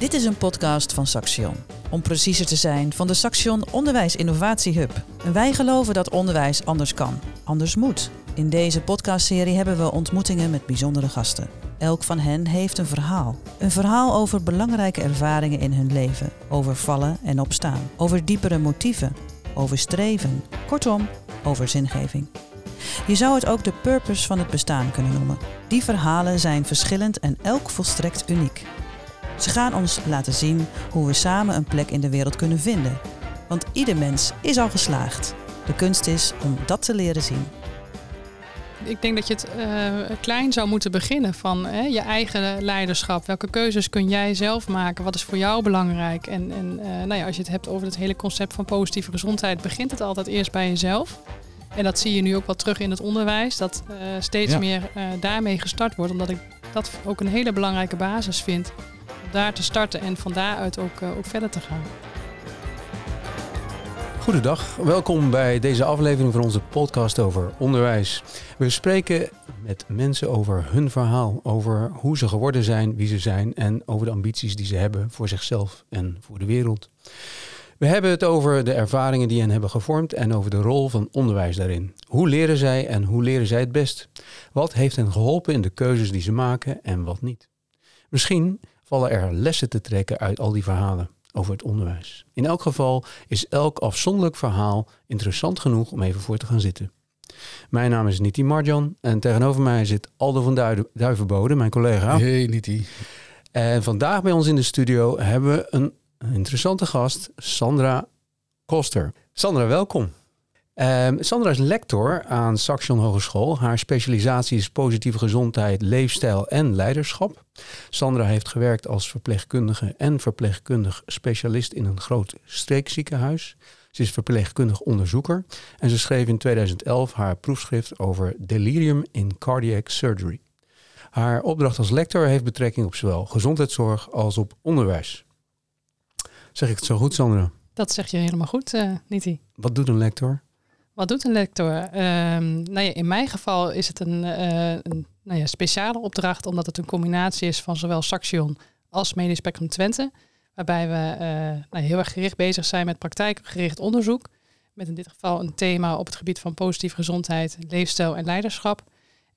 Dit is een podcast van Saxion. Om preciezer te zijn, van de Saxion Onderwijs Innovatie Hub. Wij geloven dat onderwijs anders kan, anders moet. In deze podcastserie hebben we ontmoetingen met bijzondere gasten. Elk van hen heeft een verhaal. Een verhaal over belangrijke ervaringen in hun leven, over vallen en opstaan, over diepere motieven, over streven, kortom, over zingeving. Je zou het ook de purpose van het bestaan kunnen noemen. Die verhalen zijn verschillend en elk volstrekt uniek. Ze gaan ons laten zien hoe we samen een plek in de wereld kunnen vinden. Want ieder mens is al geslaagd. De kunst is om dat te leren zien. Ik denk dat je het uh, klein zou moeten beginnen van hè, je eigen leiderschap. Welke keuzes kun jij zelf maken? Wat is voor jou belangrijk? En, en uh, nou ja, als je het hebt over het hele concept van positieve gezondheid, begint het altijd eerst bij jezelf. En dat zie je nu ook wel terug in het onderwijs, dat uh, steeds ja. meer daarmee gestart wordt, omdat ik dat ook een hele belangrijke basis vind daar te starten en van daaruit ook, uh, ook verder te gaan. Goedendag, welkom bij deze aflevering van onze podcast over onderwijs. We spreken met mensen over hun verhaal, over hoe ze geworden zijn, wie ze zijn en over de ambities die ze hebben voor zichzelf en voor de wereld. We hebben het over de ervaringen die hen hebben gevormd en over de rol van onderwijs daarin. Hoe leren zij en hoe leren zij het best? Wat heeft hen geholpen in de keuzes die ze maken en wat niet? Misschien vallen er lessen te trekken uit al die verhalen over het onderwijs. In elk geval is elk afzonderlijk verhaal interessant genoeg om even voor te gaan zitten. Mijn naam is Niti Marjan en tegenover mij zit Aldo van Duivenbode, mijn collega. Hey Niti. En vandaag bij ons in de studio hebben we een interessante gast, Sandra Koster. Sandra, welkom. Um, Sandra is lector aan Saxion Hogeschool. Haar specialisatie is positieve gezondheid, leefstijl en leiderschap. Sandra heeft gewerkt als verpleegkundige en verpleegkundig specialist in een groot streekziekenhuis. Ze is verpleegkundig onderzoeker en ze schreef in 2011 haar proefschrift over delirium in cardiac surgery. Haar opdracht als lector heeft betrekking op zowel gezondheidszorg als op onderwijs. Zeg ik het zo goed, Sandra? Dat zeg je helemaal goed, uh, Niti. Wat doet een lector? Wat doet een lector? Um, nou ja, in mijn geval is het een, uh, een nou ja, speciale opdracht, omdat het een combinatie is van zowel Saxion als Medisch Spectrum Twente. Waarbij we uh, nou, heel erg gericht bezig zijn met praktijkgericht onderzoek. Met in dit geval een thema op het gebied van positieve gezondheid, leefstijl en leiderschap.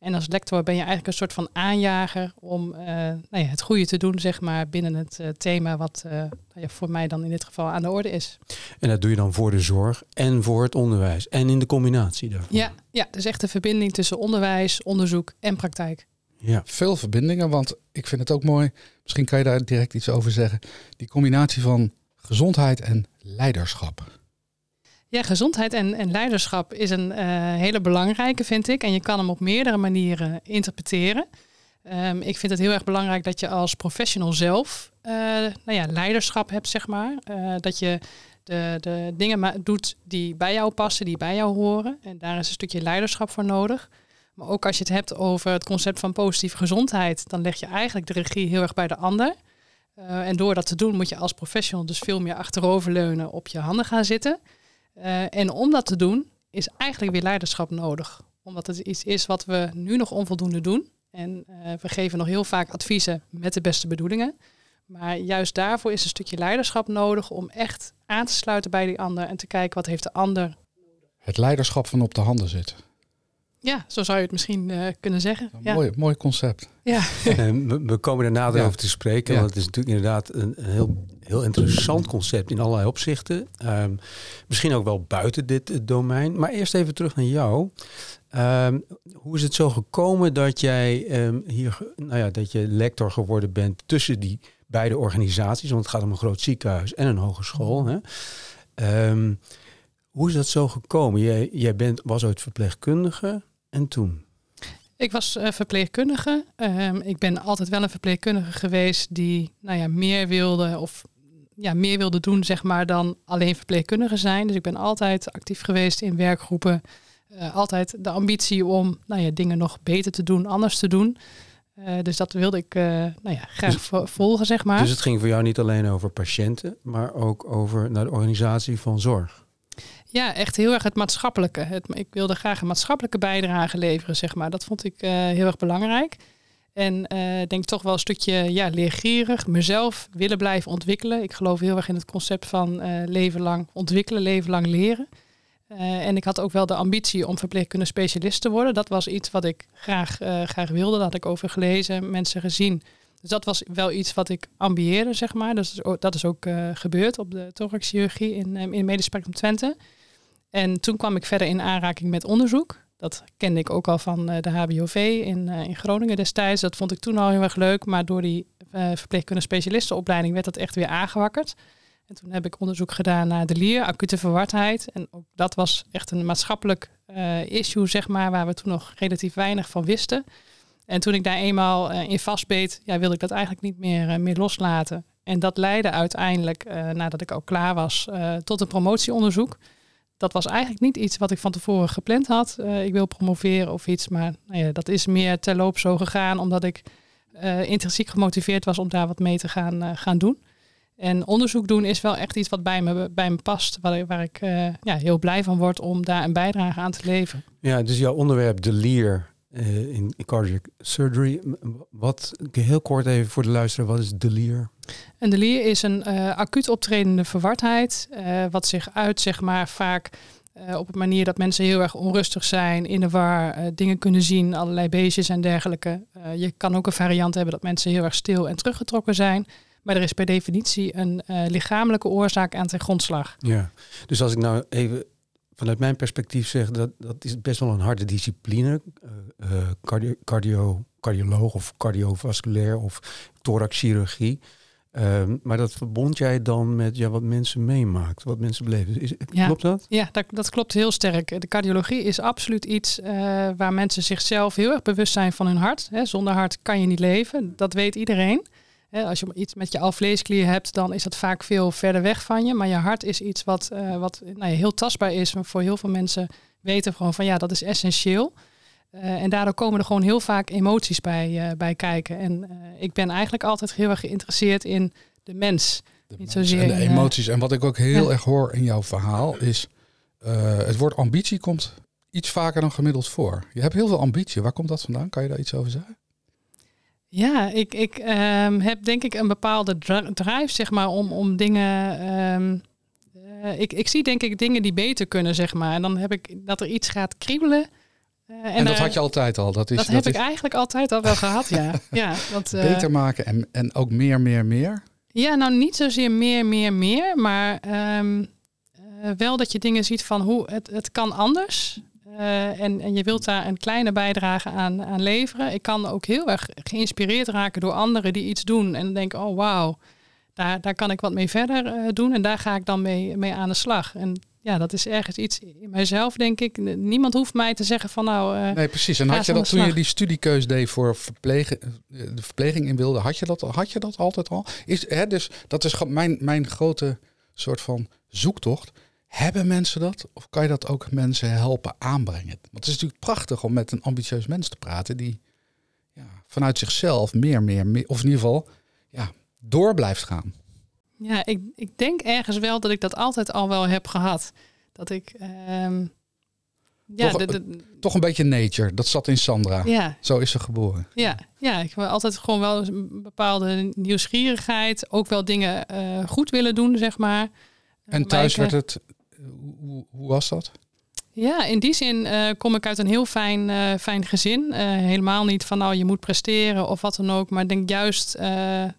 En als lector ben je eigenlijk een soort van aanjager om uh, nou ja, het goede te doen, zeg maar, binnen het uh, thema wat uh, nou ja, voor mij dan in dit geval aan de orde is. En dat doe je dan voor de zorg en voor het onderwijs en in de combinatie daarvan? Ja, ja dus echt de verbinding tussen onderwijs, onderzoek en praktijk. Ja. Veel verbindingen, want ik vind het ook mooi, misschien kan je daar direct iets over zeggen, die combinatie van gezondheid en leiderschap. Ja, gezondheid en, en leiderschap is een uh, hele belangrijke, vind ik. En je kan hem op meerdere manieren interpreteren. Um, ik vind het heel erg belangrijk dat je als professional zelf uh, nou ja, leiderschap hebt, zeg maar. Uh, dat je de, de dingen doet die bij jou passen, die bij jou horen. En daar is een stukje leiderschap voor nodig. Maar ook als je het hebt over het concept van positieve gezondheid, dan leg je eigenlijk de regie heel erg bij de ander. en door dat te doen moet je als professional dus veel meer achteroverleunen, op je handen gaan zitten. Uh, en om dat te doen is eigenlijk weer leiderschap nodig. Omdat het iets is wat we nu nog onvoldoende doen. En uh, we geven nog heel vaak adviezen met de beste bedoelingen. Maar juist daarvoor is een stukje leiderschap nodig om echt aan te sluiten bij die ander en te kijken wat heeft de ander. Het leiderschap van op de handen zitten. Ja, zo zou je het misschien uh, kunnen zeggen. Ja. Mooi, mooi concept. Ja. we, we komen er nader ja. over te spreken, ja. want het is natuurlijk inderdaad een, een, heel, heel interessant concept in allerlei opzichten. Um, misschien ook wel buiten dit domein. Maar eerst even terug naar jou. Um, hoe is het zo gekomen dat jij um, hier, nou ja, dat je lector geworden bent tussen die beide organisaties? Want het gaat om een groot ziekenhuis en een hogeschool. Hè? hoe is dat zo gekomen? Jij, jij bent, was ooit verpleegkundige. En toen? Ik was uh, verpleegkundige. Um, ik ben altijd wel een verpleegkundige geweest die nou ja, meer wilde of ja, meer wilde doen, zeg maar, dan alleen verpleegkundige zijn. Dus ik ben altijd actief geweest in werkgroepen. Uh, altijd de ambitie om nou ja, dingen nog beter te doen, anders te doen. Uh, dus dat wilde ik nou ja, graag dus, volgen, zeg maar. Dus het ging voor jou niet alleen over patiënten, maar ook over naar de organisatie van zorg? Ja, echt heel erg het maatschappelijke. Het, ik wilde graag een maatschappelijke bijdrage leveren, zeg maar. Dat vond ik uh, heel erg belangrijk. En uh, denk toch wel een stukje ja, leergierig, mezelf willen blijven ontwikkelen. Ik geloof heel erg in het concept van uh, leven lang ontwikkelen, leven lang leren. En ik had ook wel de ambitie om verpleegkundige specialist te worden. Dat was iets wat ik graag, graag wilde. Daar had ik over gelezen, mensen gezien. Dus dat was wel iets wat ik ambieerde, zeg maar. Dus dat is ook gebeurd op de thoraxchirurgie in, in Medisch Spectrum Twente. En toen kwam ik verder in aanraking met onderzoek. Dat kende ik ook al van eh, de HBOV in, eh, in Groningen destijds. Dat vond ik toen al heel erg leuk. Maar door die uh, verpleegkundige specialistenopleiding werd dat echt weer aangewakkerd. En toen heb ik onderzoek gedaan naar de lier, acute verwardheid. En ook dat was echt een maatschappelijk issue, zeg maar, waar we toen nog relatief weinig van wisten. En toen ik daar eenmaal in vastbeet, ja, wilde ik dat eigenlijk niet meer, meer loslaten. En dat leidde uiteindelijk, nadat ik ook klaar was, tot een promotieonderzoek dat was eigenlijk niet iets wat ik van tevoren gepland had. Ik wil promoveren of iets, maar nou ja, dat is meer terloop zo gegaan, omdat ik intrinsiek gemotiveerd was om daar wat mee te gaan, gaan doen. En onderzoek doen is wel echt iets wat bij me, bij me past, waar, waar ik ja, heel blij van word om daar een bijdrage aan te leveren. Ja, dus jouw onderwerp, de leer in cardiac surgery. Wat, heel kort even voor de luisteraar, wat is de leer? Een delier is een uh, acuut optredende verwardheid, uh, wat zich uit zeg maar vaak op een manier dat mensen heel erg onrustig zijn, in de war, dingen kunnen zien, allerlei beestjes en dergelijke. je kan ook een variant hebben dat mensen heel erg stil en teruggetrokken zijn. Maar er is per definitie een lichamelijke oorzaak aan ten grondslag. Ja, dus als ik nou even vanuit mijn perspectief zeg, dat, dat is best wel een harde discipline. cardio, cardio, cardioloog of cardiovasculair of thoraxchirurgie. Um, maar dat verbond jij dan met ja, wat mensen meemaakt, wat mensen beleven. Is, klopt dat? Ja, dat, dat, klopt heel sterk. De cardiologie is absoluut iets uh, waar mensen zichzelf heel erg bewust zijn van hun hart. Hè, zonder hart kan je niet leven, dat weet iedereen. Hè, als je iets met je alvleesklier hebt, dan is dat vaak veel verder weg van je. Maar je hart is iets wat, uh, wat nou ja, heel tastbaar is. Maar voor heel veel mensen weten gewoon van ja, dat is essentieel. Uh, en daardoor komen er gewoon heel vaak emoties bij, uh, bij kijken. En ik ben eigenlijk altijd heel erg geïnteresseerd in de mens. De niet zozeer en de emoties. En wat ik ook heel ja. erg hoor in jouw verhaal is... het woord ambitie komt iets vaker dan gemiddeld voor. Je hebt heel veel ambitie. Waar komt dat vandaan? Kan je daar iets over zeggen? Ja, ik, ik um, heb denk ik een bepaalde drive zeg maar, om, om dingen... Um, ik, ik zie denk ik dingen die beter kunnen, zeg maar. En dan heb ik dat er iets gaat kriebelen... Uh, en, en, dat had je altijd al? Dat, is, dat, dat heb is... ik eigenlijk altijd al wel gehad, ja. ja uh, Beter maken en, en ook meer, meer, meer? Ja, nou niet zozeer meer, meer, meer. Maar um, wel dat je dingen ziet van hoe het, het kan anders. En, en je wilt daar een kleine bijdrage aan, aan leveren. Ik kan ook heel erg geïnspireerd raken door anderen die iets doen. En dan denk oh wauw, daar, daar kan ik wat mee verder doen. En daar ga ik dan mee, mee aan de slag. En ja, dat is ergens iets in mijzelf, denk ik. Niemand hoeft mij te zeggen van nou. Uh, nee, precies. En had je dat toen je die studiekeus deed voor verplegen, de verpleging in wilde, had je dat, had je dat altijd al? Is, hè, dus dat is mijn, mijn grote soort van zoektocht. Hebben mensen dat? Of kan je dat ook mensen helpen aanbrengen? Want het is natuurlijk prachtig om met een ambitieus mens te praten die ja, vanuit zichzelf meer, meer, meer, of in ieder geval ja, door blijft gaan. Ja, ik, ik denk ergens wel dat ik dat altijd al wel heb gehad. Dat ik. Um, ja, toch, de, de, toch een beetje nature. Dat zat in Sandra. Ja. Zo is ze geboren. Ja, ja ik wil altijd gewoon wel een bepaalde nieuwsgierigheid. Ook wel dingen uh, goed willen doen, zeg maar. En thuis werd het. Hoe, hoe was dat? Ja, in die zin uh, kom ik uit een heel fijn, uh, fijn gezin. Uh, helemaal niet van nou je moet presteren of wat dan ook. Maar ik denk juist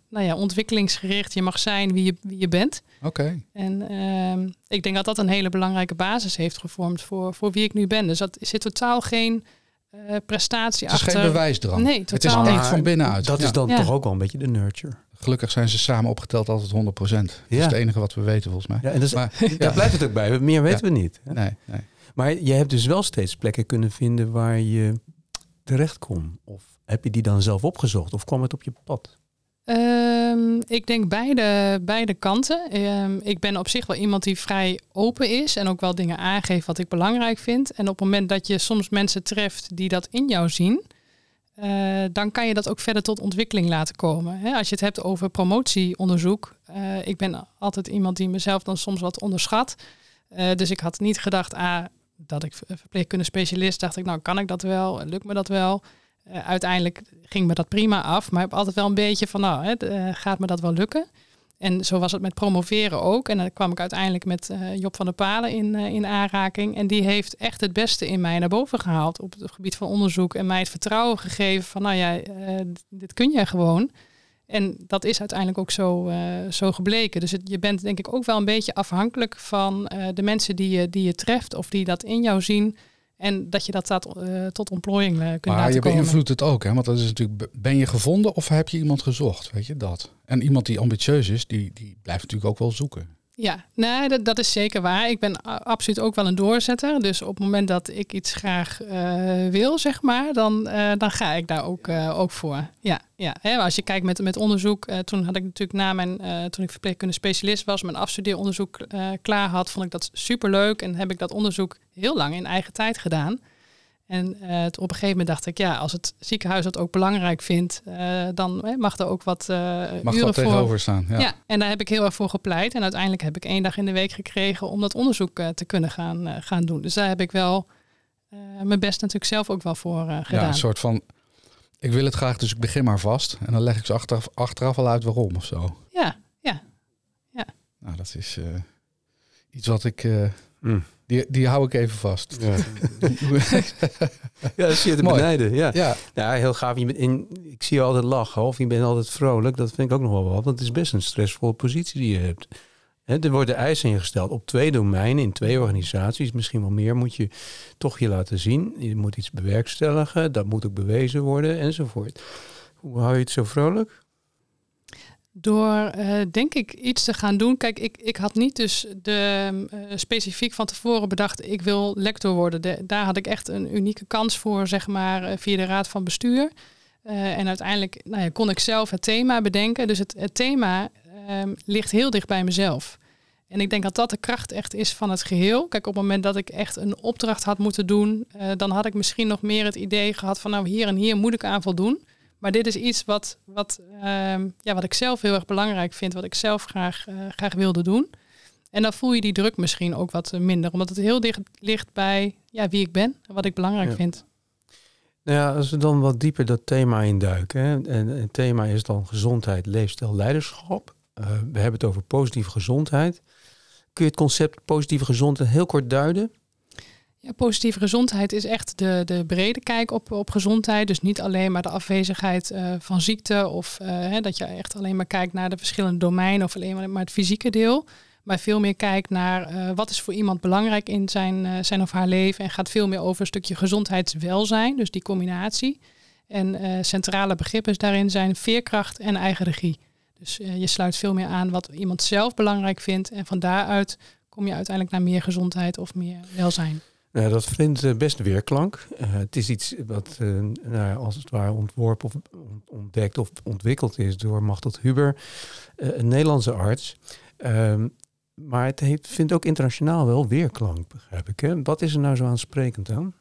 nou ja, ontwikkelingsgericht. Je mag zijn wie je, wie je bent. Oké. Okay. En ehm, ik denk dat dat een hele belangrijke basis heeft gevormd voor, voor wie ik nu ben. Dus dat zit totaal geen prestatie achter. Het is geen bewijsdrang. Nee, totaal Het is echt van binnenuit. Dat is dan ja. toch ook wel een beetje de nurture. Gelukkig zijn ze samen opgeteld altijd 100%. Dat ja. is het enige wat we weten volgens mij. Ja, en dus, maar, daar blijft het ook bij. Meer weten we niet. Hè? Nee, nee. Maar je hebt dus wel steeds plekken kunnen vinden waar je terecht kon. Of heb je die dan zelf opgezocht? Of kwam het op je pad? Um, ik denk beide, beide kanten. Um, ik ben op zich wel iemand die vrij open is en ook wel dingen aangeeft wat ik belangrijk vind. En op het moment dat je soms mensen treft die dat in jou zien, uh, dan kan je dat ook verder tot ontwikkeling laten komen. Als je het hebt over promotieonderzoek. Uh, ik ben altijd iemand die mezelf dan soms wat onderschat. Uh, dus ik had niet gedacht, ah, dat ik verpleegkundige specialist, dacht ik, nou kan ik dat wel, lukt me dat wel. uiteindelijk ging me dat prima af, maar ik heb altijd wel een beetje van, nou, gaat me dat wel lukken? En zo was het met promoveren ook. En dan kwam ik uiteindelijk met uh, Job van der Palen in, uh, in aanraking. En die heeft echt het beste in mij naar boven gehaald op het gebied van onderzoek. En mij het vertrouwen gegeven van, nou ja, uh, dit kun je gewoon. En dat is uiteindelijk ook zo, zo gebleken. Dus je bent denk ik ook wel een beetje afhankelijk van de mensen die je, die je treft of die dat in jou zien. En dat je dat staat, uh, tot ontplooiing uh, kunt maar je beïnvloedt het ook, hè? Want dat is natuurlijk, ben je gevonden of heb je iemand gezocht? Weet je dat? En iemand die ambitieus is, die, die blijft natuurlijk ook wel zoeken. Ja, nee, dat, dat is zeker waar. Ik ben absoluut ook wel een doorzetter. Dus op het moment dat ik iets graag uh, wil, zeg maar, dan, uh, dan ga ik daar ook, uh, ook voor. Ja, ja. Als je kijkt met, met onderzoek, toen had ik natuurlijk na mijn, toen ik verpleegkundige specialist was, mijn afstudeeronderzoek klaar had, vond ik dat super leuk en heb ik dat onderzoek heel lang in eigen tijd gedaan. En uh, op een gegeven moment dacht ik, ja, als het ziekenhuis dat ook belangrijk vindt, uh, dan mag er ook wat uh, mag uren dat tegenover staan. Ja. ja. en daar heb ik heel erg voor gepleit. En uiteindelijk heb ik één dag in de week gekregen om dat onderzoek te kunnen gaan, gaan doen. Dus daar heb ik wel mijn best natuurlijk zelf ook wel voor gedaan. Ja, een soort van, ik wil het graag, dus ik begin maar vast. En dan leg ik ze achteraf, achteraf al uit waarom of zo. Ja, ja, ja. Nou, dat is iets wat ik... Mm. Die, die hou ik even vast. Ja, ja dat zie je te benijden. Ja. Ja. ja, heel gaaf. Je bent in, ik zie je altijd lachen of je bent altijd vrolijk. Dat vind ik ook nog wel wat. Want het is best een stressvolle positie die je hebt. He, er worden eisen ingesteld op twee domeinen, in twee organisaties. Misschien wel meer moet je toch je laten zien. Je moet iets bewerkstelligen. Dat moet ook bewezen worden enzovoort. Hoe hou je het zo vrolijk? Door, uh, denk ik, iets te gaan doen. Kijk, ik, ik had niet dus de, uh, specifiek van tevoren bedacht, ik wil lector worden. De, daar had ik echt een unieke kans voor, zeg maar, uh, via de raad van bestuur. en uiteindelijk nou ja, kon ik zelf het thema bedenken. Dus het, het thema ehm, ligt heel dicht bij mezelf. En ik denk dat dat de kracht echt is van het geheel. Kijk, op het moment dat ik echt een opdracht had moeten doen, dan had ik misschien nog meer het idee gehad van, nou, hier en hier moet ik aan voldoen. Maar dit is iets wat, wat, um, ja, wat ik zelf heel erg belangrijk vind, wat ik zelf graag, uh, graag wilde doen. En dan voel je die druk misschien ook wat minder, omdat het heel dicht ligt bij ja, wie ik ben en wat ik belangrijk ja. vind. Nou ja, als we dan wat dieper dat thema induiken. Hè, en het thema is dan gezondheid, leefstijl, leiderschap. Uh, we hebben het over positieve gezondheid. Kun je het concept positieve gezondheid heel kort duiden? Ja, positieve gezondheid is echt de, de brede kijk op, op gezondheid. Dus niet alleen maar de afwezigheid uh, van ziekte of uh, hè, dat je echt alleen maar kijkt naar de verschillende domeinen of alleen maar het fysieke deel. Maar veel meer kijkt naar uh, wat is voor iemand belangrijk in zijn, zijn of haar leven. En gaat veel meer over een stukje gezondheidswelzijn, dus die combinatie. En centrale begrippen daarin zijn veerkracht en eigen regie. Dus je sluit veel meer aan wat iemand zelf belangrijk vindt. En van daaruit kom je uiteindelijk naar meer gezondheid of meer welzijn. Nou, dat vindt uh, best weerklank. Uh, het is iets wat nou, als het ware ontworpen of ontdekt of ontwikkeld is door Machtel Huber, een Nederlandse arts. Ehm, maar het heeft, vindt ook internationaal wel weerklank, begrijp ik. Hè? Wat is er nou zo aansprekend aan?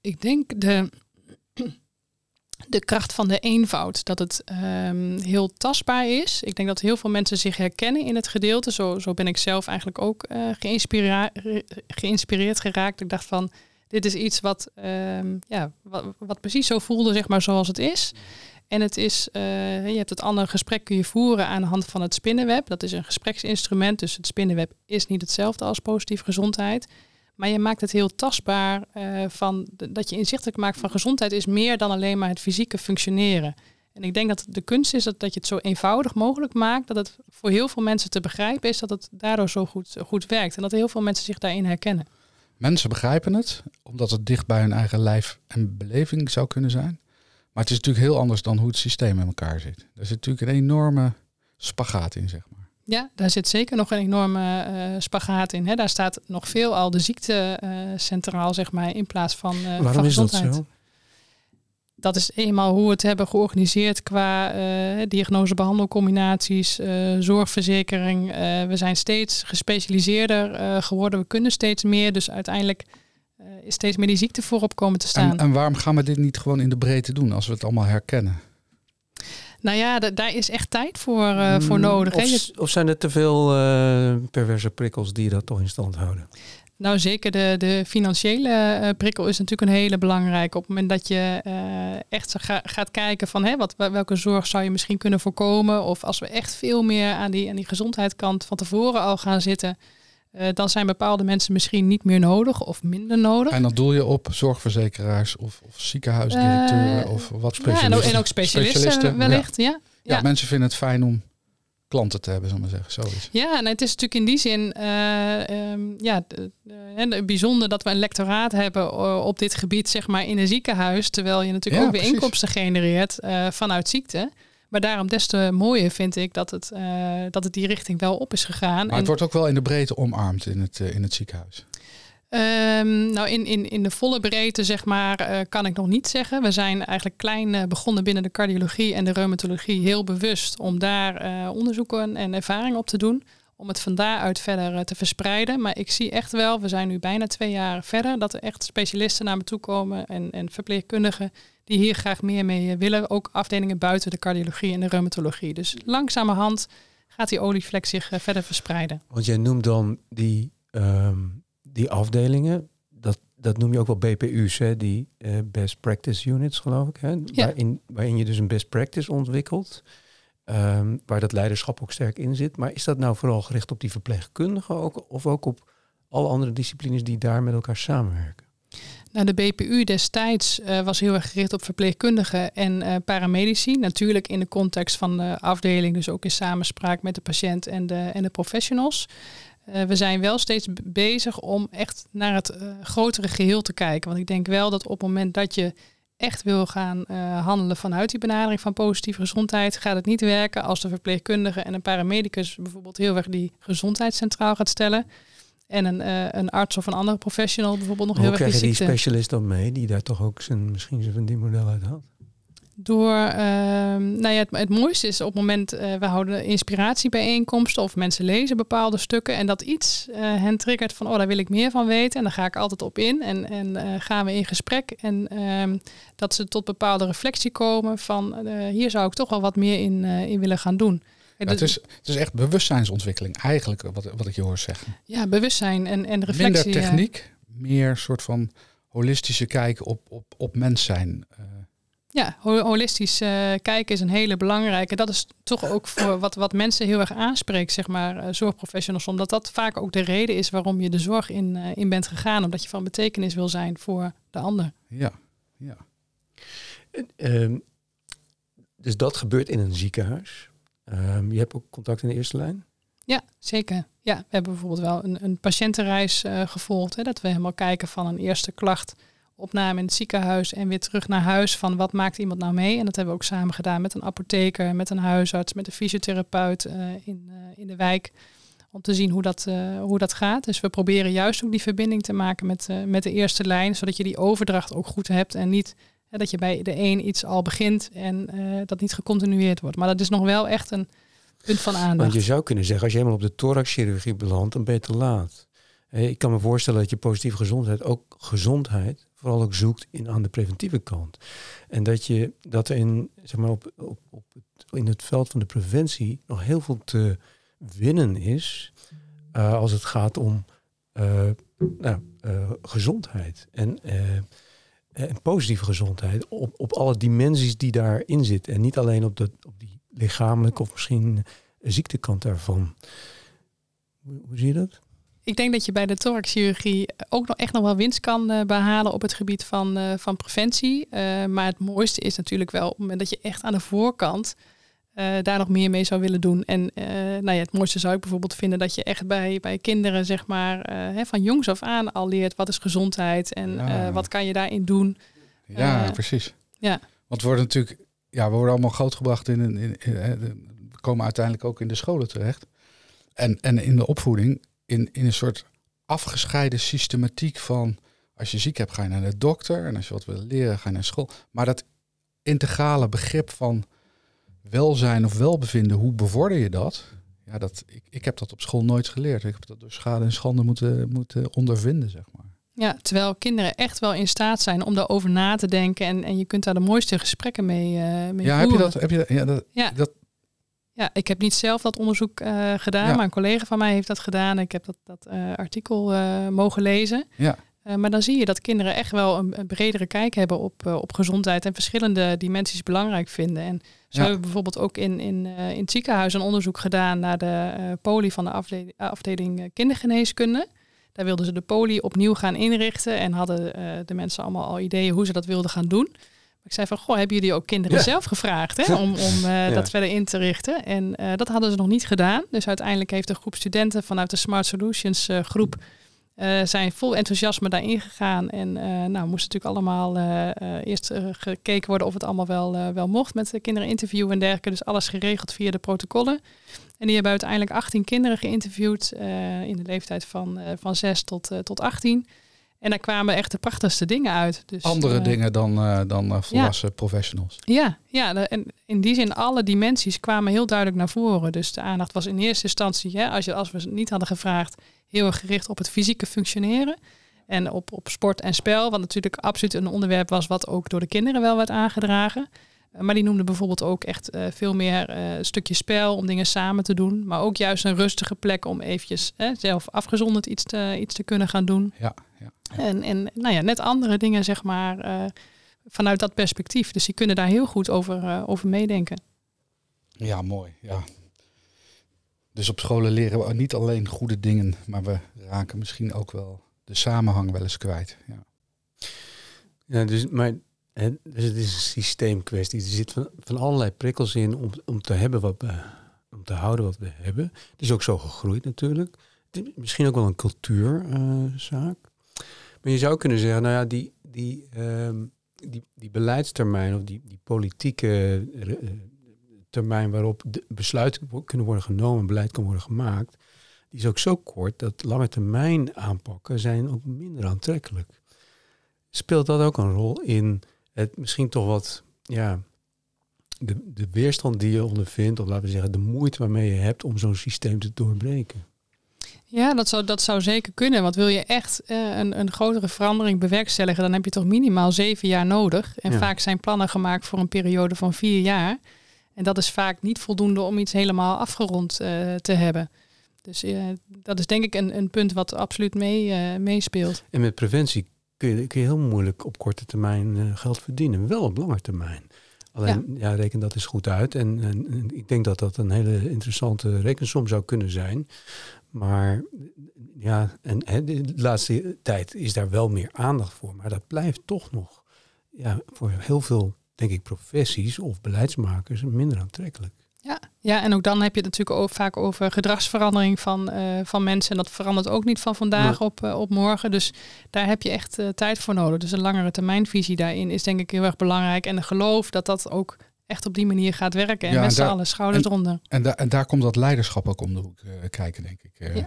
Ik denk de, de kracht van de eenvoud. Dat het um, heel tastbaar is. Ik denk dat heel veel mensen zich herkennen in het gedeelte. Zo, zo ben ik zelf eigenlijk ook uh, geïnspireerd, geraakt. Ik dacht van, dit is iets wat, um, ja, wat, precies zo voelde, zeg maar, zoals het is. En het is, uh, je hebt het andere gesprek kun je voeren aan de hand van het spinnenweb. Dat is een gespreksinstrument, dus het spinnenweb is niet hetzelfde als positieve gezondheid. Maar je maakt het heel tastbaar uh, van dat je inzichtelijk maakt van gezondheid is meer dan alleen maar het fysieke functioneren. En ik denk dat de kunst is dat, dat je het zo eenvoudig mogelijk maakt, dat het voor heel veel mensen te begrijpen is dat het daardoor zo goed, goed werkt. En dat heel veel mensen zich daarin herkennen. Mensen begrijpen het, omdat het dicht bij hun eigen lijf en beleving zou kunnen zijn. Maar het is natuurlijk heel anders dan hoe het systeem in elkaar zit. Er zit natuurlijk een enorme spagaat in, zeg maar. Ja, daar zit zeker nog een enorme uh, spagaat in. Hè. Daar staat nog veel al de ziekte uh, centraal, zeg maar, in plaats van, uh, Waarom van gezondheid. Is dat, zo? dat is eenmaal hoe we het hebben georganiseerd qua diagnose-behandelcombinaties, zorgverzekering. we zijn steeds gespecialiseerder geworden. We kunnen steeds meer. Dus uiteindelijk is steeds meer die ziekte voorop komen te staan. En, en waarom gaan we dit niet gewoon in de breedte doen als we het allemaal herkennen? Nou ja, daar is echt tijd voor, uh, voor nodig. Of, of, zijn er te veel uh, perverse prikkels die dat toch in stand houden? Nou, zeker de, de financiële uh, prikkel is natuurlijk een hele belangrijke. Op het moment dat je uh, echt ga, gaat kijken van hè, wat, welke zorg zou je misschien kunnen voorkomen. Of als we echt veel meer aan die, aan die gezondheidskant van tevoren al gaan zitten. Uh, dan zijn bepaalde mensen misschien niet meer nodig of minder nodig. En dan doel je op zorgverzekeraars of, of ziekenhuisdirecteuren of wat specialisten. Ja, en, ook, en ook specialisten, specialisten wellicht, ja. Ja. ja. ja. mensen vinden het fijn om klanten te hebben, zullen we zeggen. Zoiets. Ja, en het is natuurlijk in die zin uh, um, ja, bijzonder dat we een lectoraat hebben op dit gebied, zeg maar, in een ziekenhuis. Terwijl je natuurlijk ook weer inkomsten genereert vanuit ziekte. Maar daarom des te mooier vind ik dat het, uh, dat het die richting wel op is gegaan. Maar het wordt ook wel in de breedte omarmd in het, in het ziekenhuis. Um, nou, in, in, in de volle breedte, zeg maar, uh, kan ik nog niet zeggen. We zijn eigenlijk klein uh, begonnen binnen de cardiologie en de reumatologie heel bewust om daar uh, onderzoeken en ervaring op te doen. Om het van daaruit verder te verspreiden. Maar ik zie echt wel, we zijn nu bijna twee jaar verder, dat er echt specialisten naar me toe komen en, en verpleegkundigen die hier graag meer mee willen. Ook afdelingen buiten de cardiologie en de reumatologie. Dus langzamerhand gaat die olievlek zich verder verspreiden. Want jij noemt dan die um die afdelingen, dat, dat noem je ook wel BPU's, hè, die uh, best practice units, geloof ik. Hè, ja. waarin, waarin je dus een best practice ontwikkelt, um, waar dat leiderschap ook sterk in zit. Maar is dat nou vooral gericht op die verpleegkundigen ook, of ook op alle andere disciplines die daar met elkaar samenwerken? Nou, de BPU destijds uh, was heel erg gericht op verpleegkundigen en uh, paramedici. Natuurlijk in de context van de afdeling, dus ook in samenspraak met de patiënt en de, en de professionals. Uh, we zijn wel steeds bezig om echt naar het grotere geheel te kijken. Want ik denk wel dat op het moment dat je echt wil gaan uh, handelen vanuit die benadering van positieve gezondheid, gaat het niet werken als de verpleegkundige en een paramedicus bijvoorbeeld heel erg die gezondheid centraal gaat stellen. En een, een arts of een andere professional bijvoorbeeld nog Hoe heel erg die krijg je die specialist dan mee, die daar toch ook zijn, misschien zijn verdienmodel uit had? Door, uh, nou ja, het, het, mooiste is op het moment, uh, we houden inspiratiebijeenkomsten of mensen lezen bepaalde stukken en dat iets uh, hen triggert van, oh, daar wil ik meer van weten en daar ga ik altijd op in en, en gaan we in gesprek en ehm, dat ze tot bepaalde reflectie komen van, hier zou ik toch wel wat meer in, in willen gaan doen. Ja, het, is, het is echt bewustzijnsontwikkeling eigenlijk, wat, wat ik je hoor zeggen. Ja, bewustzijn en, en reflectie. Minder techniek, meer soort van holistische kijk op, op, op mens zijn. Ja, holistisch uh, kijken is een hele belangrijke. Dat is toch ook voor wat, wat mensen heel erg aanspreekt, zeg maar, uh, zorgprofessionals. Omdat dat vaak ook de reden is waarom je de zorg in, uh, in bent gegaan. Omdat je van betekenis wil zijn voor de ander. Ja, ja. Um, dus dat gebeurt in een ziekenhuis. Um, je hebt ook contact in de eerste lijn? Ja, zeker. Ja, we hebben bijvoorbeeld wel een, een patiëntenreis gevolgd. Hè, dat we helemaal kijken van een eerste klacht opname in het ziekenhuis en weer terug naar huis van wat maakt iemand nou mee. En dat hebben we ook samen gedaan met een apotheker, met een huisarts, met een fysiotherapeut uh, in, uh, in de wijk. Om te zien hoe dat, uh, hoe dat gaat. Dus we proberen juist ook die verbinding te maken met, met de eerste lijn, zodat je die overdracht ook goed hebt. En niet dat je bij de een iets al begint en dat niet gecontinueerd wordt. Maar dat is nog wel echt een punt van aandacht. Want je zou kunnen zeggen, als je helemaal op de thoraxchirurgie belandt, dan ben laat. Ik kan me voorstellen dat je positieve gezondheid ook gezondheid vooral ook zoekt in, aan de preventieve kant. En dat je dat er in, zeg maar op, op, op het, in het veld van de preventie nog heel veel te winnen is uh, als het gaat om uh, nou, uh, gezondheid en, en positieve gezondheid op, op alle dimensies die daarin zitten. En niet alleen op, de, op die lichamelijke of misschien ziektekant daarvan. Hoe, hoe zie je dat? Ik denk dat je bij de thoraxchirurgie ook nog echt nog wel winst kan uh, behalen op het gebied van, uh, van preventie. Uh, maar het mooiste is natuurlijk wel op het moment dat je echt aan de voorkant daar nog meer mee zou willen doen. En nou ja, het mooiste zou ik bijvoorbeeld vinden dat je echt bij, bij kinderen, zeg maar, hè, van jongs af aan al leert wat is gezondheid en ja. wat kan je daarin doen. Ja, precies. Ja. Want we worden natuurlijk, ja, we worden allemaal grootgebracht in, in, in, in we komen uiteindelijk ook in de scholen terecht. En, en in de opvoeding in, in een soort afgescheiden systematiek van als je ziek hebt, ga je naar de dokter. En als je wat wil leren, ga je naar school. Maar dat integrale begrip van welzijn of welbevinden, hoe bevorder je dat? Ja, dat, ik, ik heb dat op school nooit geleerd. Ik heb dat door schade en schande moeten, moeten ondervinden, zeg maar. Ja, terwijl kinderen echt wel in staat zijn om daarover na te denken. En, en je kunt daar de mooiste gesprekken mee, uh, mee ja, voeren. Heb je dat, heb je, ja, dat, ja. dat Ja, ik heb niet zelf dat onderzoek uh, gedaan, maar een collega van mij heeft dat gedaan. Ik heb dat, dat uh, artikel uh, mogen lezen. Ja. maar dan zie je dat kinderen echt wel een, een bredere kijk hebben op, op gezondheid en verschillende dimensies belangrijk vinden. En zo hebben we bijvoorbeeld ook in, in, in het ziekenhuis een onderzoek gedaan naar de poli van de afdeling, afdeling kindergeneeskunde. Daar wilden ze de poli opnieuw gaan inrichten en hadden de mensen allemaal al ideeën hoe ze dat wilden gaan doen. Ik zei van, goh, hebben jullie ook kinderen zelf gevraagd hè, om, om uh, dat verder in te richten? En uh, dat hadden ze nog niet gedaan. Dus uiteindelijk heeft een groep studenten vanuit de Smart Solutions uh, groep zijn vol enthousiasme daarin gegaan. En nou, moest natuurlijk allemaal eerst gekeken worden of het allemaal wel, wel mocht met de kinderen interviewen en dergelijke. Dus alles geregeld via de protocollen. En die hebben uiteindelijk 18 kinderen geïnterviewd in de leeftijd van, van 6 tot, tot 18. En daar kwamen echt de prachtigste dingen uit. Dus, Andere uh, dingen dan, uh, dan uh, volwassen ja. professionals. Ja, ja, en in die zin alle dimensies kwamen heel duidelijk naar voren. Dus de aandacht was in eerste instantie, hè, als, je, als we het niet hadden gevraagd, heel erg gericht op het fysieke functioneren. En op, op sport en spel, wat natuurlijk absoluut een onderwerp was wat ook door de kinderen wel werd aangedragen. Maar die noemde bijvoorbeeld ook echt uh, veel meer uh, een stukje spel om dingen samen te doen. Maar ook juist een rustige plek om eventjes uh, zelf afgezonderd iets te, iets te kunnen gaan doen. Ja, ja, ja. En, en nou ja, net andere dingen zeg maar vanuit dat perspectief. Dus die kunnen daar heel goed over, over meedenken. Ja, mooi. Ja. Dus op scholen leren we niet alleen goede dingen, maar we raken misschien ook wel de samenhang wel eens kwijt. Ja, ja dus maar en dus het is een systeemkwestie. Er zit van, van allerlei prikkels in om, om te hebben wat om te houden wat we hebben. Het is ook zo gegroeid natuurlijk. Misschien ook wel een cultuurzaak. Maar je zou kunnen zeggen, nou ja, die, die, uh, die, die beleidstermijn of die, die politieke uh, termijn waarop besluiten kunnen worden genomen, beleid kan worden gemaakt, die is ook zo kort dat lange termijn aanpakken zijn ook minder aantrekkelijk. Speelt dat ook een rol in het misschien toch wat, ja, de, de weerstand die je ondervindt, of laten we zeggen, de moeite waarmee je hebt om zo'n systeem te doorbreken. Ja, dat zou, dat zou zeker kunnen. Want wil je echt uh, een, een grotere verandering bewerkstelligen, dan heb je toch minimaal zeven jaar nodig. En ja. vaak zijn plannen gemaakt voor een periode van vier jaar. En dat is vaak niet voldoende om iets helemaal afgerond uh, te hebben. Dus uh, dat is denk ik een, een punt wat absoluut mee, meespeelt. En met preventie kun je, kun je heel moeilijk op korte termijn uh, geld verdienen. Wel op lange termijn. Alleen, ja. ja, reken dat eens goed uit. En, en, en, ik denk dat dat een hele interessante rekensom zou kunnen zijn. Maar ja, en, en de laatste tijd is daar wel meer aandacht voor. Maar dat blijft toch nog ja, voor heel veel, denk ik, professies of beleidsmakers minder aantrekkelijk. Ja, ja, en ook dan heb je het natuurlijk ook vaak over gedragsverandering van, uh, van mensen. En dat verandert ook niet van vandaag nee. op, uh, op morgen. Dus daar heb je echt uh, tijd voor nodig. Dus een langere termijnvisie daarin is denk ik heel erg belangrijk. En de geloof dat dat ook echt op die manier gaat werken. En ja, met z'n allen schouders en, eronder. En, da en daar komt dat leiderschap ook om de hoek kijken, denk ik. Ja.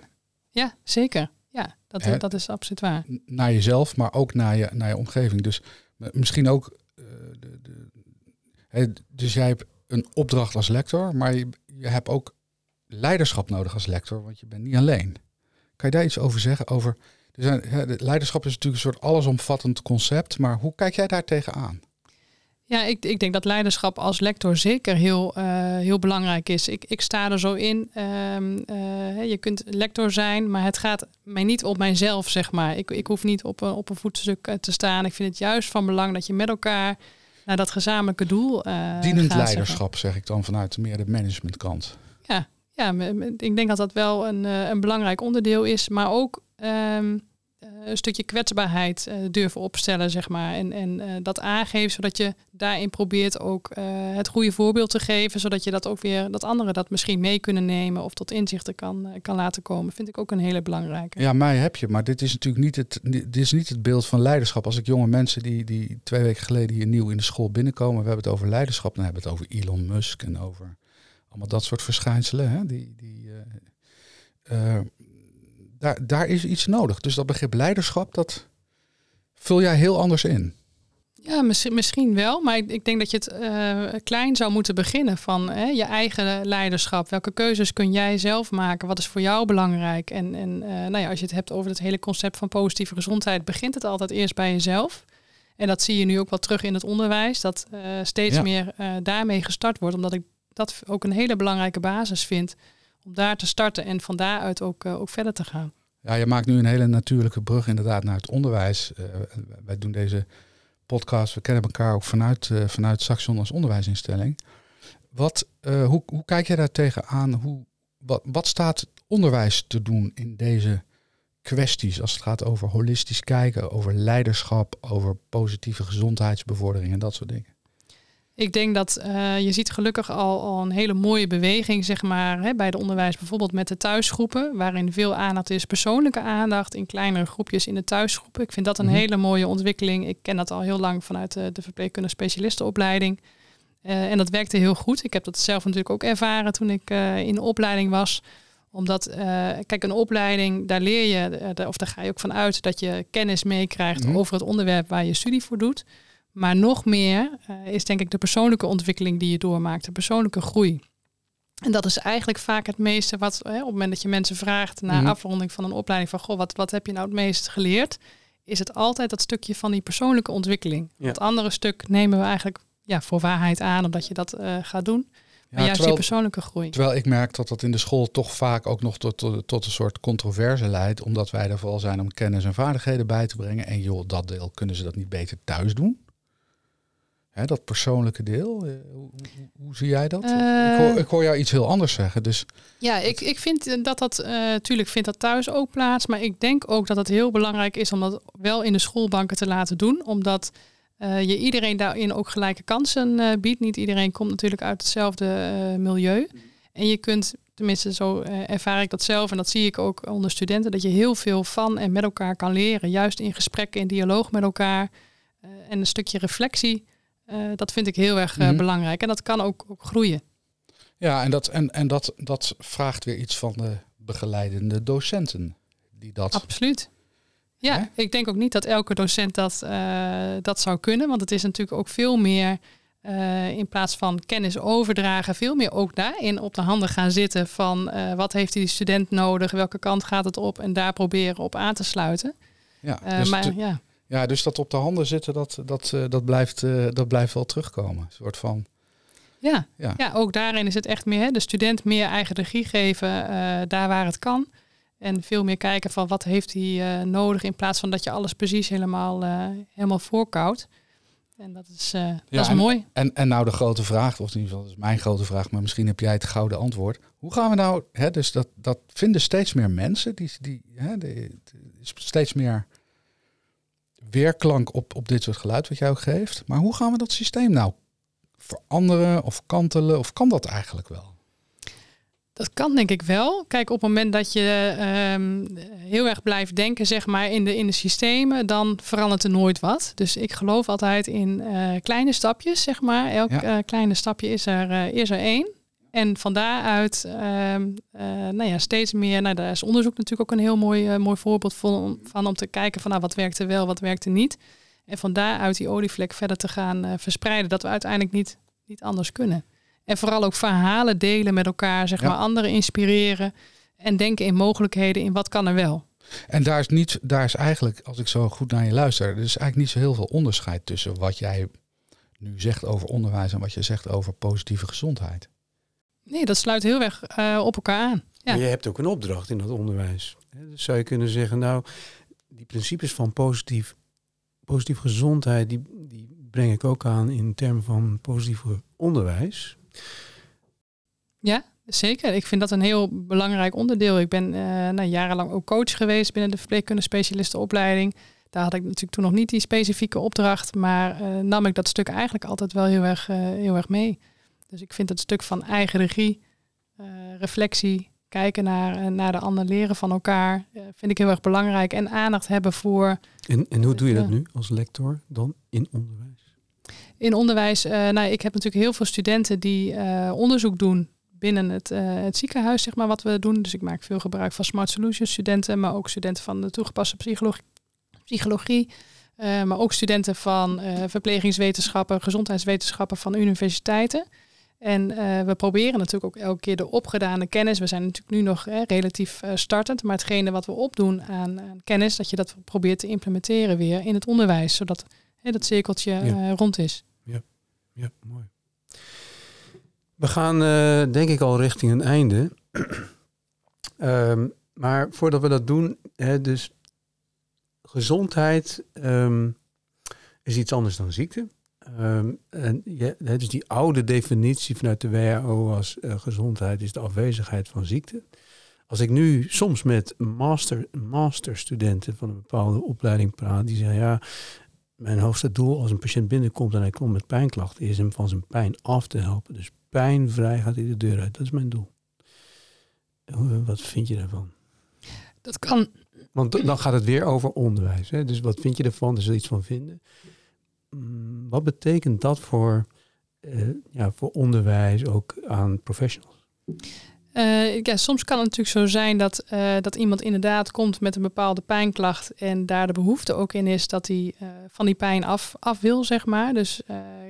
ja, zeker. Ja, dat, Hè, dat is absoluut waar. Naar jezelf, maar ook naar je, naar je omgeving. Dus misschien ook... de, de, dus jij hebt een opdracht als lector, maar je, hebt ook leiderschap nodig als lector, want je bent niet alleen. Kan je daar iets over zeggen? Over, dus, leiderschap is natuurlijk een soort allesomvattend concept, maar hoe kijk jij daar tegenaan? Ja, ik, ik denk dat leiderschap als lector zeker heel, uh, heel belangrijk is. Ik, ik sta er zo in. Um, uh, je kunt lector zijn, maar het gaat mij niet op mijzelf, zeg maar. Ik, ik hoef niet op een, op een voetstuk te staan. Ik vind het juist van belang dat je met elkaar naar dat gezamenlijke doel. Uh, Dienend leiderschap, zeg ik dan vanuit meer de managementkant. Ja, ja, ik denk dat dat wel een, een belangrijk onderdeel is, maar ook um, een stukje kwetsbaarheid uh, durven opstellen, zeg maar. En, en uh, dat aangeven, zodat je daarin probeert ook het goede voorbeeld te geven, zodat je dat ook weer, dat anderen dat misschien mee kunnen nemen of tot inzichten kan, kan laten komen. Vind ik ook een hele belangrijke. Ja, mij heb je, maar dit is natuurlijk niet het, dit is niet het beeld van leiderschap. Als ik jonge mensen die, die twee weken geleden hier nieuw in de school binnenkomen, we hebben het over leiderschap, dan hebben we het over Elon Musk en over allemaal dat soort verschijnselen. Hè? Die, die, daar, daar is iets nodig. Dus dat begrip leiderschap, dat vul jij heel anders in. Ja, misschien, misschien wel. Maar ik, ik denk dat je het uh, klein zou moeten beginnen van hè, je eigen leiderschap. Welke keuzes kun jij zelf maken? Wat is voor jou belangrijk? En, en uh, nou ja, als je het hebt over het hele concept van positieve gezondheid, begint het altijd eerst bij jezelf. En dat zie je nu ook wel terug in het onderwijs, dat uh, steeds ja. meer daarmee gestart wordt. Omdat ik dat ook een hele belangrijke basis vind om daar te starten en van daaruit ook, ook verder te gaan. Ja, je maakt nu een hele natuurlijke brug inderdaad naar het onderwijs. wij doen deze podcast, we kennen elkaar ook vanuit, vanuit Saxion als onderwijsinstelling. Wat, hoe, hoe kijk je daar tegenaan? Hoe, wat, wat staat onderwijs te doen in deze kwesties als het gaat over holistisch kijken, over leiderschap, over positieve gezondheidsbevordering en dat soort dingen? Ik denk dat uh, je ziet gelukkig al, al een hele mooie beweging, zeg maar, hè, bij de onderwijs, bijvoorbeeld met de thuisgroepen, waarin veel aandacht is, persoonlijke aandacht in kleinere groepjes in de thuisgroepen. Ik vind dat een mhm. hele mooie ontwikkeling. Ik ken dat al heel lang vanuit de, de verpleegkundige specialistenopleiding. Uh, en dat werkte heel goed. Ik heb dat zelf natuurlijk ook ervaren toen ik uh, in de opleiding was omdat, uh, kijk, een opleiding, daar leer je, of daar ga je ook van uit dat je kennis meekrijgt mhm. over het onderwerp waar je studie voor doet. Maar nog meer uh, is denk ik de persoonlijke ontwikkeling die je doormaakt, de persoonlijke groei. En dat is eigenlijk vaak het meeste wat, hè, op het moment dat je mensen vraagt na mm afronding van een opleiding van, goh, wat, wat heb je nou het meest geleerd? Is het altijd dat stukje van die persoonlijke ontwikkeling. Ja. Het andere stuk nemen we eigenlijk ja, voor waarheid aan, omdat je dat uh, gaat doen. Maar juist terwijl, die persoonlijke groei. Terwijl ik merk dat dat in de school toch vaak ook nog tot, tot, tot, een soort controverse leidt. Omdat wij er vooral zijn om kennis en vaardigheden bij te brengen. En joh, dat deel kunnen ze dat niet beter thuis doen? Hè, dat persoonlijke deel, eh, hoe, hoe, zie jij dat? ik, hoor, eh. ik, hoor, jou iets heel anders zeggen. Dus ja, ik, ik vind dat dat, natuurlijk uh, vindt dat thuis ook plaats. Maar ik denk ook dat het heel belangrijk is om dat wel in de schoolbanken te laten doen. Omdat uh, je iedereen daarin ook gelijke kansen biedt. Niet iedereen komt natuurlijk uit hetzelfde milieu. En je kunt, tenminste zo ervaar ik dat zelf en dat zie ik ook onder studenten, dat je heel veel van en met elkaar kan leren. Juist in gesprek, in dialoog met elkaar. en een stukje reflectie, dat vind ik heel erg mm belangrijk. En dat kan ook, ook groeien. Ja, en, dat, en, en dat, dat vraagt weer iets van de begeleidende docenten. Die dat Absoluut. Ja, ik denk ook niet dat elke docent dat, uh, dat zou kunnen. Want het is natuurlijk ook veel meer uh, in plaats van kennis overdragen, veel meer ook daarin op de handen gaan zitten van uh, wat heeft die student nodig, welke kant gaat het op en daar proberen op aan te sluiten. Ja, dus, maar, ja. Ja, dus dat op de handen zitten, dat, dat, dat, blijft, dat blijft wel terugkomen. Een soort van. Ja, ja. ja ook daarin is het echt meer hè, de student meer eigen regie geven daar waar het kan. En veel meer kijken van wat heeft hij uh, nodig in plaats van dat je alles precies helemaal, uh, helemaal voorkoudt. En dat is, uh, dat is en, mooi. En, en nou de grote vraag, of in ieder geval dat is mijn grote vraag, maar misschien heb jij het gouden antwoord. Hoe gaan we nou, hè, dus dat, dat vinden steeds meer mensen, die, die, hè, de, steeds meer weerklank op, op dit soort geluid wat jij ook geeft. Maar hoe gaan we dat systeem nou veranderen of kantelen? Of kan dat eigenlijk wel? Dat kan denk ik wel. Kijk, op het moment dat je um, heel erg blijft denken, zeg maar, in de, in de systemen, dan verandert er nooit wat. Dus ik geloof altijd in uh, kleine stapjes, zeg maar. Elk ja. uh, kleine stapje is er, uh, is er één. En van daaruit, um, nou ja, steeds meer. Nou, daar is onderzoek natuurlijk ook een heel mooi, mooi voorbeeld van, van om te kijken van, nou, wat werkte wel, wat werkte niet. En van daaruit die olievlek verder te gaan verspreiden, dat we uiteindelijk niet, niet anders kunnen. En vooral ook verhalen delen met elkaar, zeg maar, anderen inspireren en denken in mogelijkheden, in wat kan er wel. En daar is, niet, daar is eigenlijk, als ik zo goed naar je luister, er is eigenlijk niet zo heel veel onderscheid tussen wat jij nu zegt over onderwijs en wat je zegt over positieve gezondheid. Nee, dat sluit heel erg uh, op elkaar aan. Ja. Maar je hebt ook een opdracht in dat onderwijs. Dus zou je kunnen zeggen, nou, die principes van positief, positieve gezondheid, die, die breng ik ook aan in termen van positief onderwijs. Ja, zeker. Ik vind dat een heel belangrijk onderdeel. Ik ben uh, nou, jarenlang ook coach geweest binnen de verpleegkunde specialistenopleiding. Daar had ik natuurlijk toen nog niet die specifieke opdracht, maar uh, nam ik dat stuk eigenlijk altijd wel heel erg, uh, heel erg mee. Dus ik vind het stuk van eigen regie, reflectie, kijken naar, naar de ander, leren van elkaar, vind ik heel erg belangrijk. En aandacht hebben voor. En, en hoe doe je dat nu als lector dan in onderwijs? in onderwijs, nou, ik heb natuurlijk heel veel studenten die onderzoek doen binnen het, uh, het, ziekenhuis, zeg maar, wat we doen. Dus ik maak veel gebruik van Smart Solutions studenten, maar ook studenten van de toegepaste psychologie, psychologie maar ook studenten van verplegingswetenschappen, gezondheidswetenschappen van universiteiten. En we proberen natuurlijk ook elke keer de opgedane kennis. We zijn natuurlijk nu nog relatief startend, maar hetgene wat we opdoen aan, aan, kennis, dat je dat probeert te implementeren weer in het onderwijs, zodat dat cirkeltje rond is. Ja, ja mooi. We gaan denk ik al richting een einde. um, maar voordat we dat doen, hè, dus gezondheid um, is iets anders dan ziekte. Um, en ja, dus die oude definitie vanuit de WHO als uh, gezondheid is de afwezigheid van ziekte. Als ik nu soms met master, masterstudenten van een bepaalde opleiding praat, die zeggen ja, mijn hoogste doel als een patiënt binnenkomt en hij komt met pijnklachten, is hem van zijn pijn af te helpen. Dus pijnvrij gaat hij de deur uit. Dat is mijn doel. Wat vind je daarvan? Dat kan. Want dan gaat het weer over onderwijs. Hè? Dus wat vind je ervan? Er er iets van vinden. Mm, wat betekent dat voor, uh, ja, voor onderwijs, ook aan professionals? Uh, ja, soms kan het natuurlijk zo zijn dat, uh, dat iemand inderdaad komt met een bepaalde pijnklacht en daar de behoefte ook in is dat hij uh, van die pijn af, af wil, zeg maar. Dus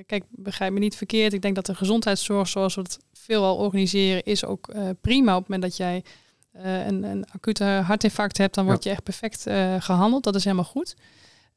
kijk, begrijp me niet verkeerd. Ik denk dat de gezondheidszorg zoals we het veelal organiseren is ook prima op het moment dat jij een, een acute hartinfarct hebt, dan word je echt perfect gehandeld. Dat is helemaal goed.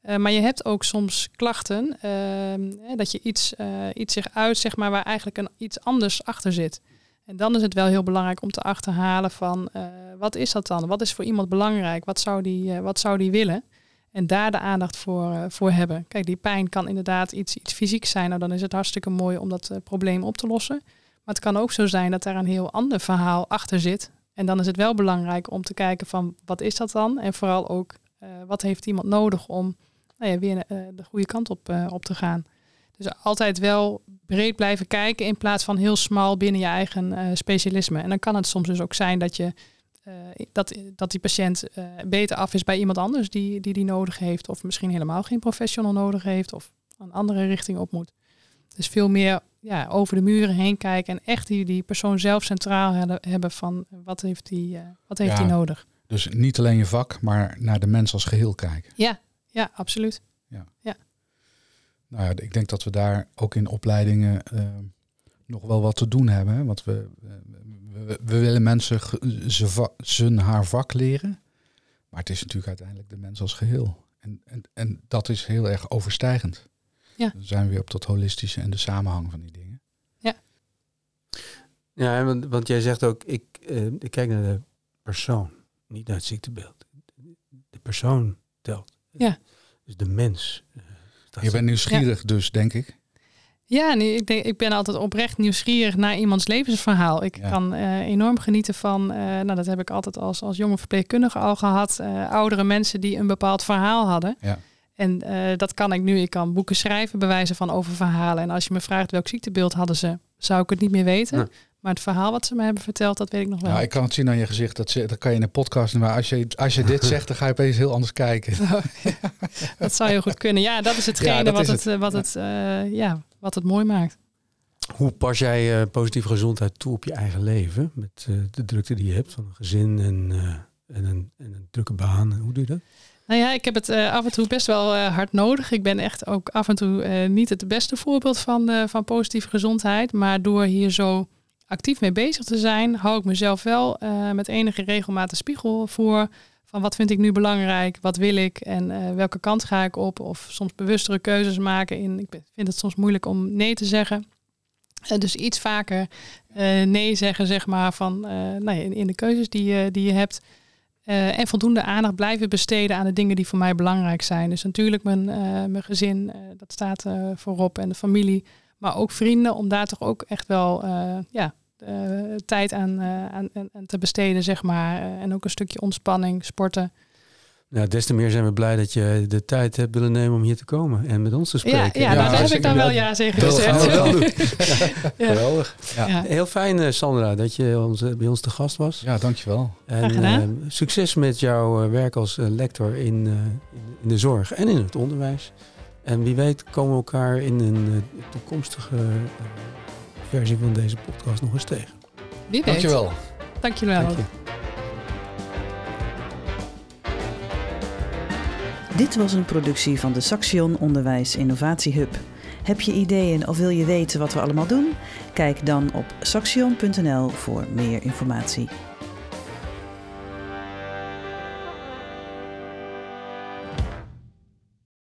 Maar je hebt ook soms klachten ehm, dat je iets, iets zich uit, zeg maar, waar eigenlijk een, iets anders achter zit. En dan is het wel heel belangrijk om te achterhalen van uh, wat is dat dan? Wat is voor iemand belangrijk? Wat zou die, uh, wat zou die willen? En daar de aandacht voor, uh, voor hebben. Kijk, die pijn kan inderdaad iets, iets fysiek zijn. Nou, dan is het hartstikke mooi om dat probleem op te lossen. Maar het kan ook zo zijn dat daar een heel ander verhaal achter zit. En dan is het wel belangrijk om te kijken van wat is dat dan? En vooral ook wat heeft iemand nodig om nou ja, weer de goede kant op, op te gaan. Dus altijd wel breed blijven kijken in plaats van heel smal binnen je eigen uh, specialisme. En dan kan het soms dus ook zijn dat, je, dat, dat die patiënt beter af is bij iemand anders die, die die nodig heeft. Of misschien helemaal geen professional nodig heeft of een andere richting op moet. Dus veel meer ja, over de muren heen kijken en echt die, die persoon zelf centraal hebben van wat heeft die, wat heeft ja, die nodig. Dus niet alleen je vak, maar naar de mens als geheel kijken. Ja, ja absoluut. Ja. ja. Nou ja, ik denk dat we daar ook in opleidingen uh, nog wel wat te doen hebben. Hè? Want we, we, we, willen mensen zijn haar vak leren. Maar het is natuurlijk uiteindelijk de mens als geheel. En, en, en dat is heel erg overstijgend. Ja. Dan zijn we weer op dat holistische en de samenhang van die dingen. Ja. Ja, want, want jij zegt ook, ik, uh, ik kijk naar de persoon, niet naar het ziektebeeld. De persoon telt. Ja. Dus de mens. Uh, je bent nieuwsgierig dus, denk ik. Ja, nee, ik, denk, ik ben altijd oprecht nieuwsgierig naar iemands levensverhaal. Ik kan uh, enorm genieten van, uh, nou dat heb ik altijd als, als jonge verpleegkundige al gehad, uh, oudere mensen die een bepaald verhaal hadden. Ja. En dat kan ik nu. Ik kan boeken schrijven, bewijzen van over verhalen. En als je me vraagt welk ziektebeeld hadden ze, zou ik het niet meer weten. Maar het verhaal wat ze me hebben verteld, dat weet ik nog wel. Ja, ik kan het zien aan je gezicht. Dat, ze, dat kan je in een podcast Maar als je, als je dit zegt, dan ga je opeens heel anders kijken. Oh, dat zou heel goed kunnen. Ja, dat is hetgene ja, wat, het, het, wat, het, uh, ja, wat het mooi maakt. Hoe pas jij uh, positieve gezondheid toe op je eigen leven? Met uh, de drukte die je hebt van een gezin en, en, een, en een drukke baan. Hoe doe je dat? Nou ja, ik heb het af en toe best wel hard nodig. Ik ben echt ook af en toe niet het beste voorbeeld van, van positieve gezondheid. Maar door hier zo actief mee bezig te zijn, hou ik mezelf wel uh, met enige regelmaat spiegel voor. Van wat vind ik nu belangrijk, wat wil ik en uh, welke kant ga ik op? Of soms bewustere keuzes maken. In, ik vind het soms moeilijk om nee te zeggen. Uh, dus iets vaker nee zeggen, zeg maar, van, nou ja, in, de keuzes die, die je hebt. en voldoende aandacht blijven besteden aan de dingen die voor mij belangrijk zijn. Dus natuurlijk mijn, mijn gezin, dat staat voorop en de familie. Maar ook vrienden, om daar toch ook echt wel ja, uh, tijd aan, uh, aan, aan, te besteden, zeg maar. en ook een stukje ontspanning, sporten. Nou, des te meer zijn we blij dat je de tijd hebt willen nemen om hier te komen en met ons te spreken. Ja, ja, nou, daar heb ik dan wel ja tegen gezegd. Dat wel doen. ja. Geweldig. Ja. Heel fijn, Sandra, dat je ons, bij ons te gast was. Ja, dankjewel. En succes met jouw werk als lector in, in de zorg en in het onderwijs. En wie weet komen we elkaar in een uh, toekomstige uh, versie van deze podcast nog eens tegen. Wie weet. Dankjewel. Dankjewel. Dank je. Dit was een productie van de Saxion Onderwijs Innovatie Hub. Heb je ideeën of wil je weten wat we allemaal doen? Kijk dan op saxion.nl voor meer informatie.